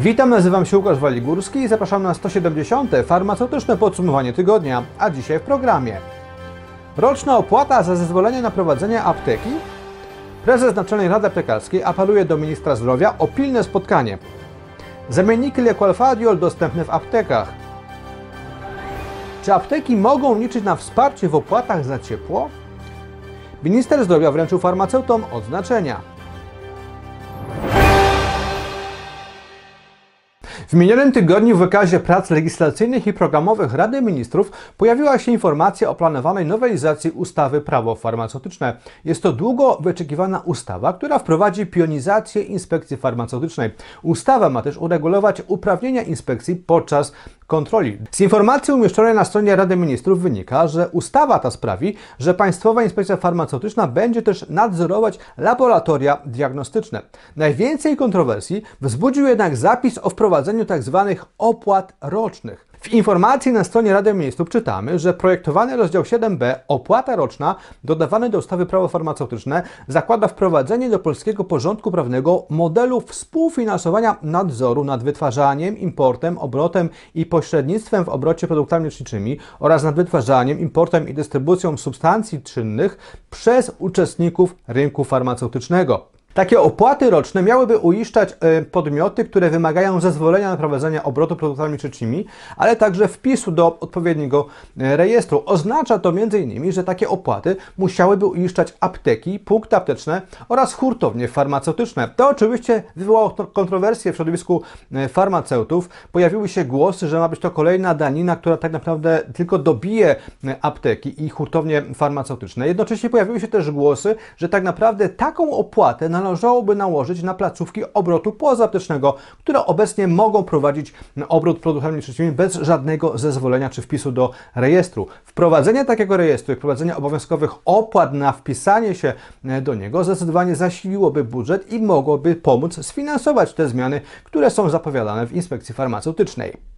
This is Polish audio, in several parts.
Witam, nazywam się Łukasz Waligórski i zapraszam na 170. farmaceutyczne podsumowanie tygodnia, a dzisiaj w programie. Roczna opłata za zezwolenie na prowadzenie apteki? Prezes Naczelnej Rady Aptekarskiej apeluje do ministra zdrowia o pilne spotkanie. Zamienniki leku Alfadiol dostępne w aptekach. Czy apteki mogą liczyć na wsparcie w opłatach za ciepło? Minister zdrowia wręczył farmaceutom odznaczenia. W minionym tygodniu w wykazie prac legislacyjnych i programowych Rady Ministrów pojawiła się informacja o planowanej nowelizacji ustawy Prawo farmaceutyczne. Jest to długo wyczekiwana ustawa, która wprowadzi pionizację inspekcji farmaceutycznej. Ustawa ma też uregulować uprawnienia inspekcji podczas kontroli. Z informacji umieszczonej na stronie Rady Ministrów wynika, że ustawa ta sprawi, że Państwowa Inspekcja Farmaceutyczna będzie też nadzorować laboratoria diagnostyczne. Najwięcej kontrowersji wzbudził jednak zapis o wprowadzeniu tzw. Tak opłat rocznych. W informacji na stronie Rady Ministrów czytamy, że projektowany rozdział 7b opłata roczna dodawany do ustawy prawo farmaceutyczne zakłada wprowadzenie do polskiego porządku prawnego modelu współfinansowania nadzoru nad wytwarzaniem, importem, obrotem i pośrednictwem w obrocie produktami leczniczymi oraz nad wytwarzaniem, importem i dystrybucją substancji czynnych przez uczestników rynku farmaceutycznego. Takie opłaty roczne miałyby uiszczać e, podmioty, które wymagają zezwolenia na prowadzenie obrotu produktami leczniczymi, ale także wpisu do odpowiedniego e, rejestru. Oznacza to m.in., że takie opłaty musiałyby uiszczać apteki, punkty apteczne oraz hurtownie farmaceutyczne. To oczywiście wywołało kontrowersje w środowisku e, farmaceutów. Pojawiły się głosy, że ma być to kolejna danina, która tak naprawdę tylko dobije apteki i hurtownie farmaceutyczne. Jednocześnie pojawiły się też głosy, że tak naprawdę taką opłatę należy należałoby nałożyć na placówki obrotu pozaaptecznego, które obecnie mogą prowadzić obrót produktami leczniczymi bez żadnego zezwolenia czy wpisu do rejestru. Wprowadzenie takiego rejestru i wprowadzenie obowiązkowych opłat na wpisanie się e, do niego zdecydowanie zasiliłoby budżet i mogłoby pomóc sfinansować te zmiany, które są zapowiadane w inspekcji farmaceutycznej.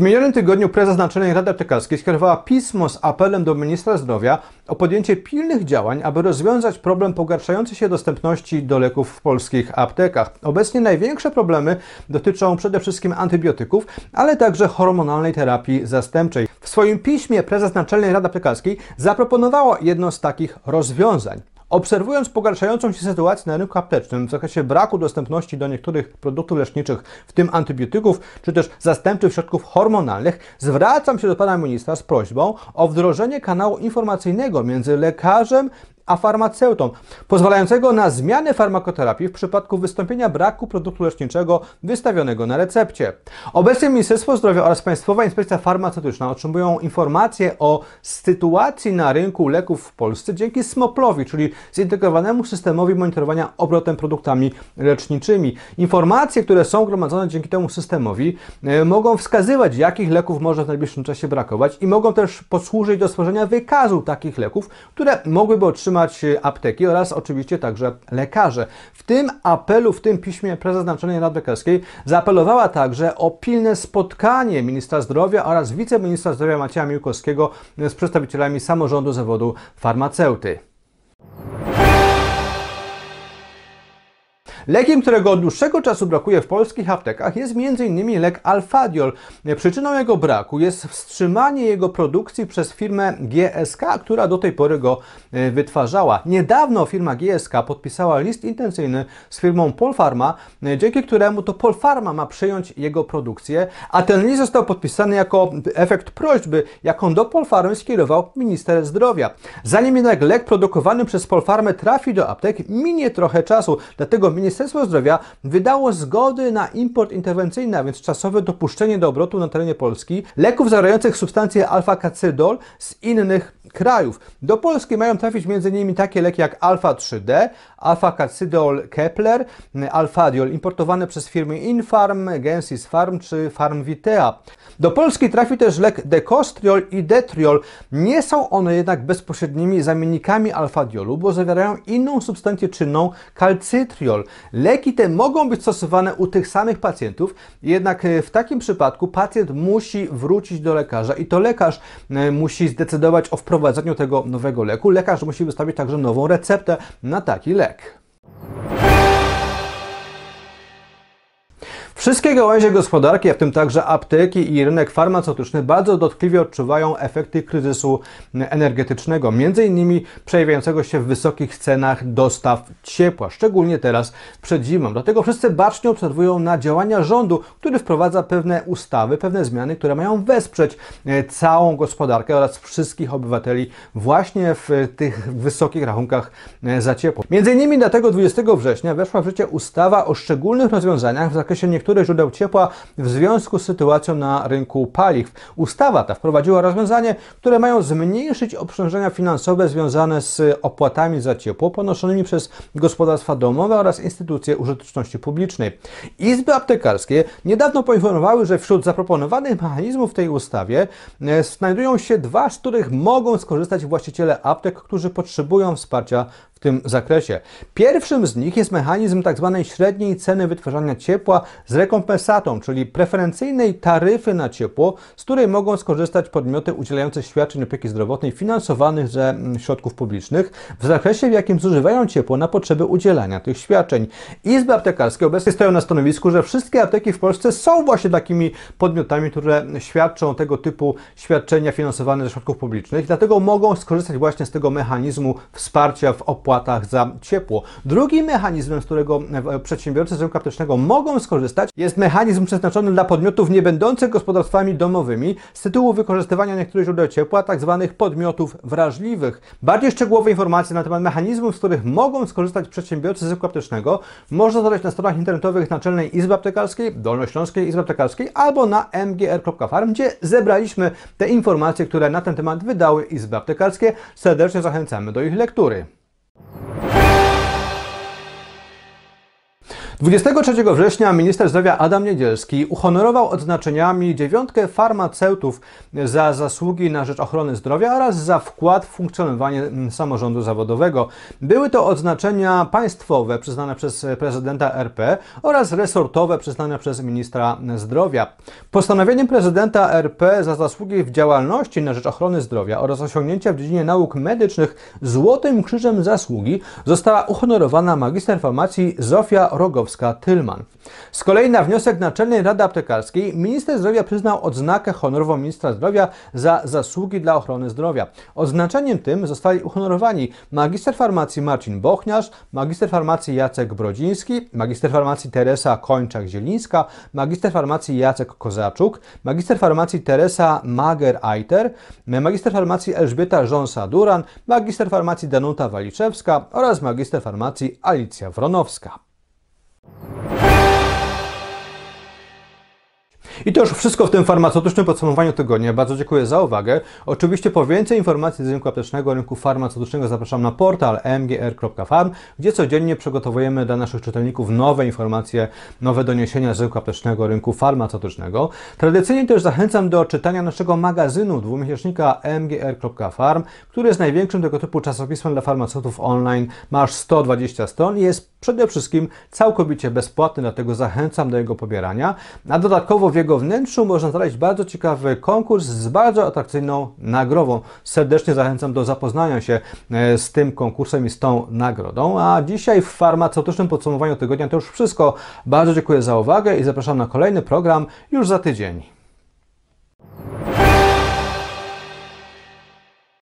W minionym tygodniu prezes Naczelnej Rady Aptekarskiej skierowała pismo z apelem do ministra zdrowia o podjęcie pilnych działań, aby rozwiązać problem pogarszającej się dostępności do leków w polskich aptekach. Obecnie największe problemy dotyczą przede wszystkim antybiotyków, ale także hormonalnej terapii zastępczej. W swoim piśmie prezes Naczelnej Rady Aptekarskiej zaproponowała jedno z takich rozwiązań. Obserwując pogarszającą się sytuację na rynku aptecznym w zakresie braku dostępności do niektórych produktów leczniczych, w tym antybiotyków czy też zastępczych środków hormonalnych, zwracam się do pana ministra z prośbą o wdrożenie kanału informacyjnego między lekarzem a farmaceutą, pozwalającego na zmianę farmakoterapii w przypadku wystąpienia braku produktu leczniczego wystawionego na recepcie. Obecnie Ministerstwo Zdrowia oraz Państwowa Inspekcja Farmaceutyczna otrzymują informacje o sytuacji na rynku leków w Polsce dzięki SMOPL-owi, czyli zintegrowanemu systemowi monitorowania obrotem produktami leczniczymi. Informacje, które są gromadzone dzięki temu systemowi, e, mogą wskazywać, jakich leków może w najbliższym czasie brakować i mogą też posłużyć do stworzenia wykazu takich leków, które mogłyby otrzymać utrzymać apteki oraz oczywiście także lekarze. W tym apelu, w tym piśmie prezes Naczelnej Rady Lekarskiej zaapelowała także o pilne spotkanie ministra zdrowia oraz wiceministra zdrowia Macieja Miłkowskiego z przedstawicielami samorządu zawodu farmaceuty. Lekiem, którego od dłuższego czasu brakuje w polskich aptekach jest m.in. lek Alfadiol. Przyczyną jego braku jest wstrzymanie jego produkcji przez firmę GSK, która do tej pory go e, wytwarzała. Niedawno firma GSK podpisała list intencyjny z firmą Polpharma, e, dzięki któremu to Polpharma ma przejąć jego produkcję, a ten list został podpisany jako efekt prośby, jaką do Polfarmy skierował minister zdrowia. Zanim jednak lek produkowany przez Polfarmę trafi do aptek, minie trochę czasu, dlatego minister Ministerstwo Zdrowia wydało zgody na import interwencyjny, a więc czasowe dopuszczenie do obrotu na terenie Polski leków zawierających substancję alfa-kacydol z innych krajów. Do Polski mają trafić m.in. takie leki jak alfa-3D, alfa-kacydol Kepler, alfadiol importowane przez firmy Infarm, Gensis Farm czy Farmvitea. Do Polski trafi też lek dekostriol i detriol. Nie są one jednak bezpośrednimi zamiennikami alfadiolu, bo zawierają inną substancję czynną kalcytriol. Leki te mogą być stosowane u tych samych pacjentów, jednak e, w takim przypadku pacjent musi wrócić do lekarza i to lekarz e, musi zdecydować o wprowadzeniu tego nowego leku. Lekarz musi wystawić także nową receptę na taki lek. Wszystkie gałęzie gospodarki, w tym także apteki i rynek farmaceutyczny bardzo dotkliwie odczuwają efekty kryzysu energetycznego, między innymi przejawiającego się w wysokich cenach dostaw ciepła, szczególnie teraz przed zimą. Dlatego wszyscy bacznie obserwują na działania rządu, który wprowadza pewne ustawy, pewne zmiany, które mają wesprzeć e, całą gospodarkę oraz wszystkich obywateli właśnie w tych wysokich rachunkach e, za ciepło. Między innymi dlatego 20 września weszła w życie ustawa o szczególnych rozwiązaniach w zakresie niektórych źródeł ciepła w związku z sytuacją na rynku paliw. Ustawa ta wprowadziła rozwiązanie, które mają zmniejszyć obciążenia finansowe związane z opłatami za ciepło ponoszonymi przez gospodarstwa domowe oraz instytucje użyteczności publicznej. Izby aptekarskie niedawno poinformowały, że wśród zaproponowanych mechanizmów w tej ustawie e, znajdują się dwa, z których mogą skorzystać właściciele aptek, którzy potrzebują wsparcia w tym zakresie. Pierwszym z nich jest mechanizm tzw. Tak średniej ceny wytwarzania ciepła z rekompensatą, czyli preferencyjnej taryfy na ciepło, z której mogą skorzystać podmioty udzielające świadczeń opieki zdrowotnej finansowanych ze mm, środków publicznych w zakresie, w jakim zużywają ciepło na potrzeby udzielania tych świadczeń. Izby aptekarskie obecnie stoją na stanowisku, że wszystkie apteki w Polsce są właśnie takimi podmiotami, które świadczą tego typu świadczenia finansowane ze środków publicznych, dlatego mogą skorzystać właśnie z tego mechanizmu wsparcia w opłatach opłatach za ciepło. Drugim mechanizmem, z którego e, przedsiębiorcy z rynku aptecznego mogą skorzystać, jest mechanizm przeznaczony dla podmiotów niebędących gospodarstwami domowymi z tytułu wykorzystywania niektórych źródeł ciepła, tzw. Tak podmiotów wrażliwych. Bardziej szczegółowe informacje na temat mechanizmów, z których mogą skorzystać przedsiębiorcy z rynku aptecznego, można znaleźć na stronach internetowych Naczelnej Izby Aptekarskiej, Dolnośląskiej Izby Aptekarskiej albo na mgr.farm, gdzie zebraliśmy te informacje, które na ten temat wydały Izby Aptekarskie. Serdecznie zachęcamy do ich lektury. 23 września minister zdrowia Adam Niedzielski uhonorował odznaczeniami dziewiątkę farmaceutów za zasługi na rzecz ochrony zdrowia oraz za wkład w funkcjonowanie mm, samorządu zawodowego. Były to odznaczenia państwowe przyznane przez prezydenta RP oraz resortowe przyznane przez ministra zdrowia. Postanowieniem prezydenta RP za zasługi w działalności na rzecz ochrony zdrowia oraz osiągnięcia w dziedzinie nauk medycznych Złotym Krzyżem Zasługi została uhonorowana magister farmacji Zofia Rogowska tylman Z kolei na wniosek Naczelnej Rady Aptekarskiej minister zdrowia przyznał odznakę honorową ministra zdrowia za zasługi dla ochrony zdrowia. Odznaczeniem tym zostali uhonorowani magister farmacji Marcin Bochniarz, magister farmacji Jacek Brodziński, magister farmacji Teresa Kończak-Zielińska, magister farmacji Jacek Kozaczuk, magister farmacji Teresa Mager-Eiter, magister farmacji Elżbieta Rząsa-Duran, magister farmacji Danuta Waliczewska oraz magister farmacji Alicja Wronowska. I to już wszystko w tym farmaceutycznym podsumowaniu tygodnia. Bardzo dziękuję za uwagę. Oczywiście po więcej informacji z rynku aptecznego, rynku farmaceutycznego zapraszam na portal mgr.farm, gdzie codziennie przygotowujemy dla naszych czytelników nowe informacje, nowe doniesienia z rynku aptecznego, rynku farmaceutycznego. Tradycyjnie też zachęcam do czytania naszego magazynu dwumiesięcznika mgr.farm, który jest największym tego typu czasopismem dla farmaceutów online. Masz 120 stron i jest przede wszystkim całkowicie bezpłatny, dlatego zachęcam do jego pobierania. A dodatkowo w jego wnętrzu można znaleźć bardzo ciekawy konkurs z bardzo atrakcyjną nagrodą. Serdecznie zachęcam do zapoznania się e, z tym konkursem i z tą nagrodą. A dzisiaj w farmaceutycznym podsumowaniu tygodnia to już wszystko. Bardzo dziękuję za uwagę i zapraszam na kolejny program już za tydzień.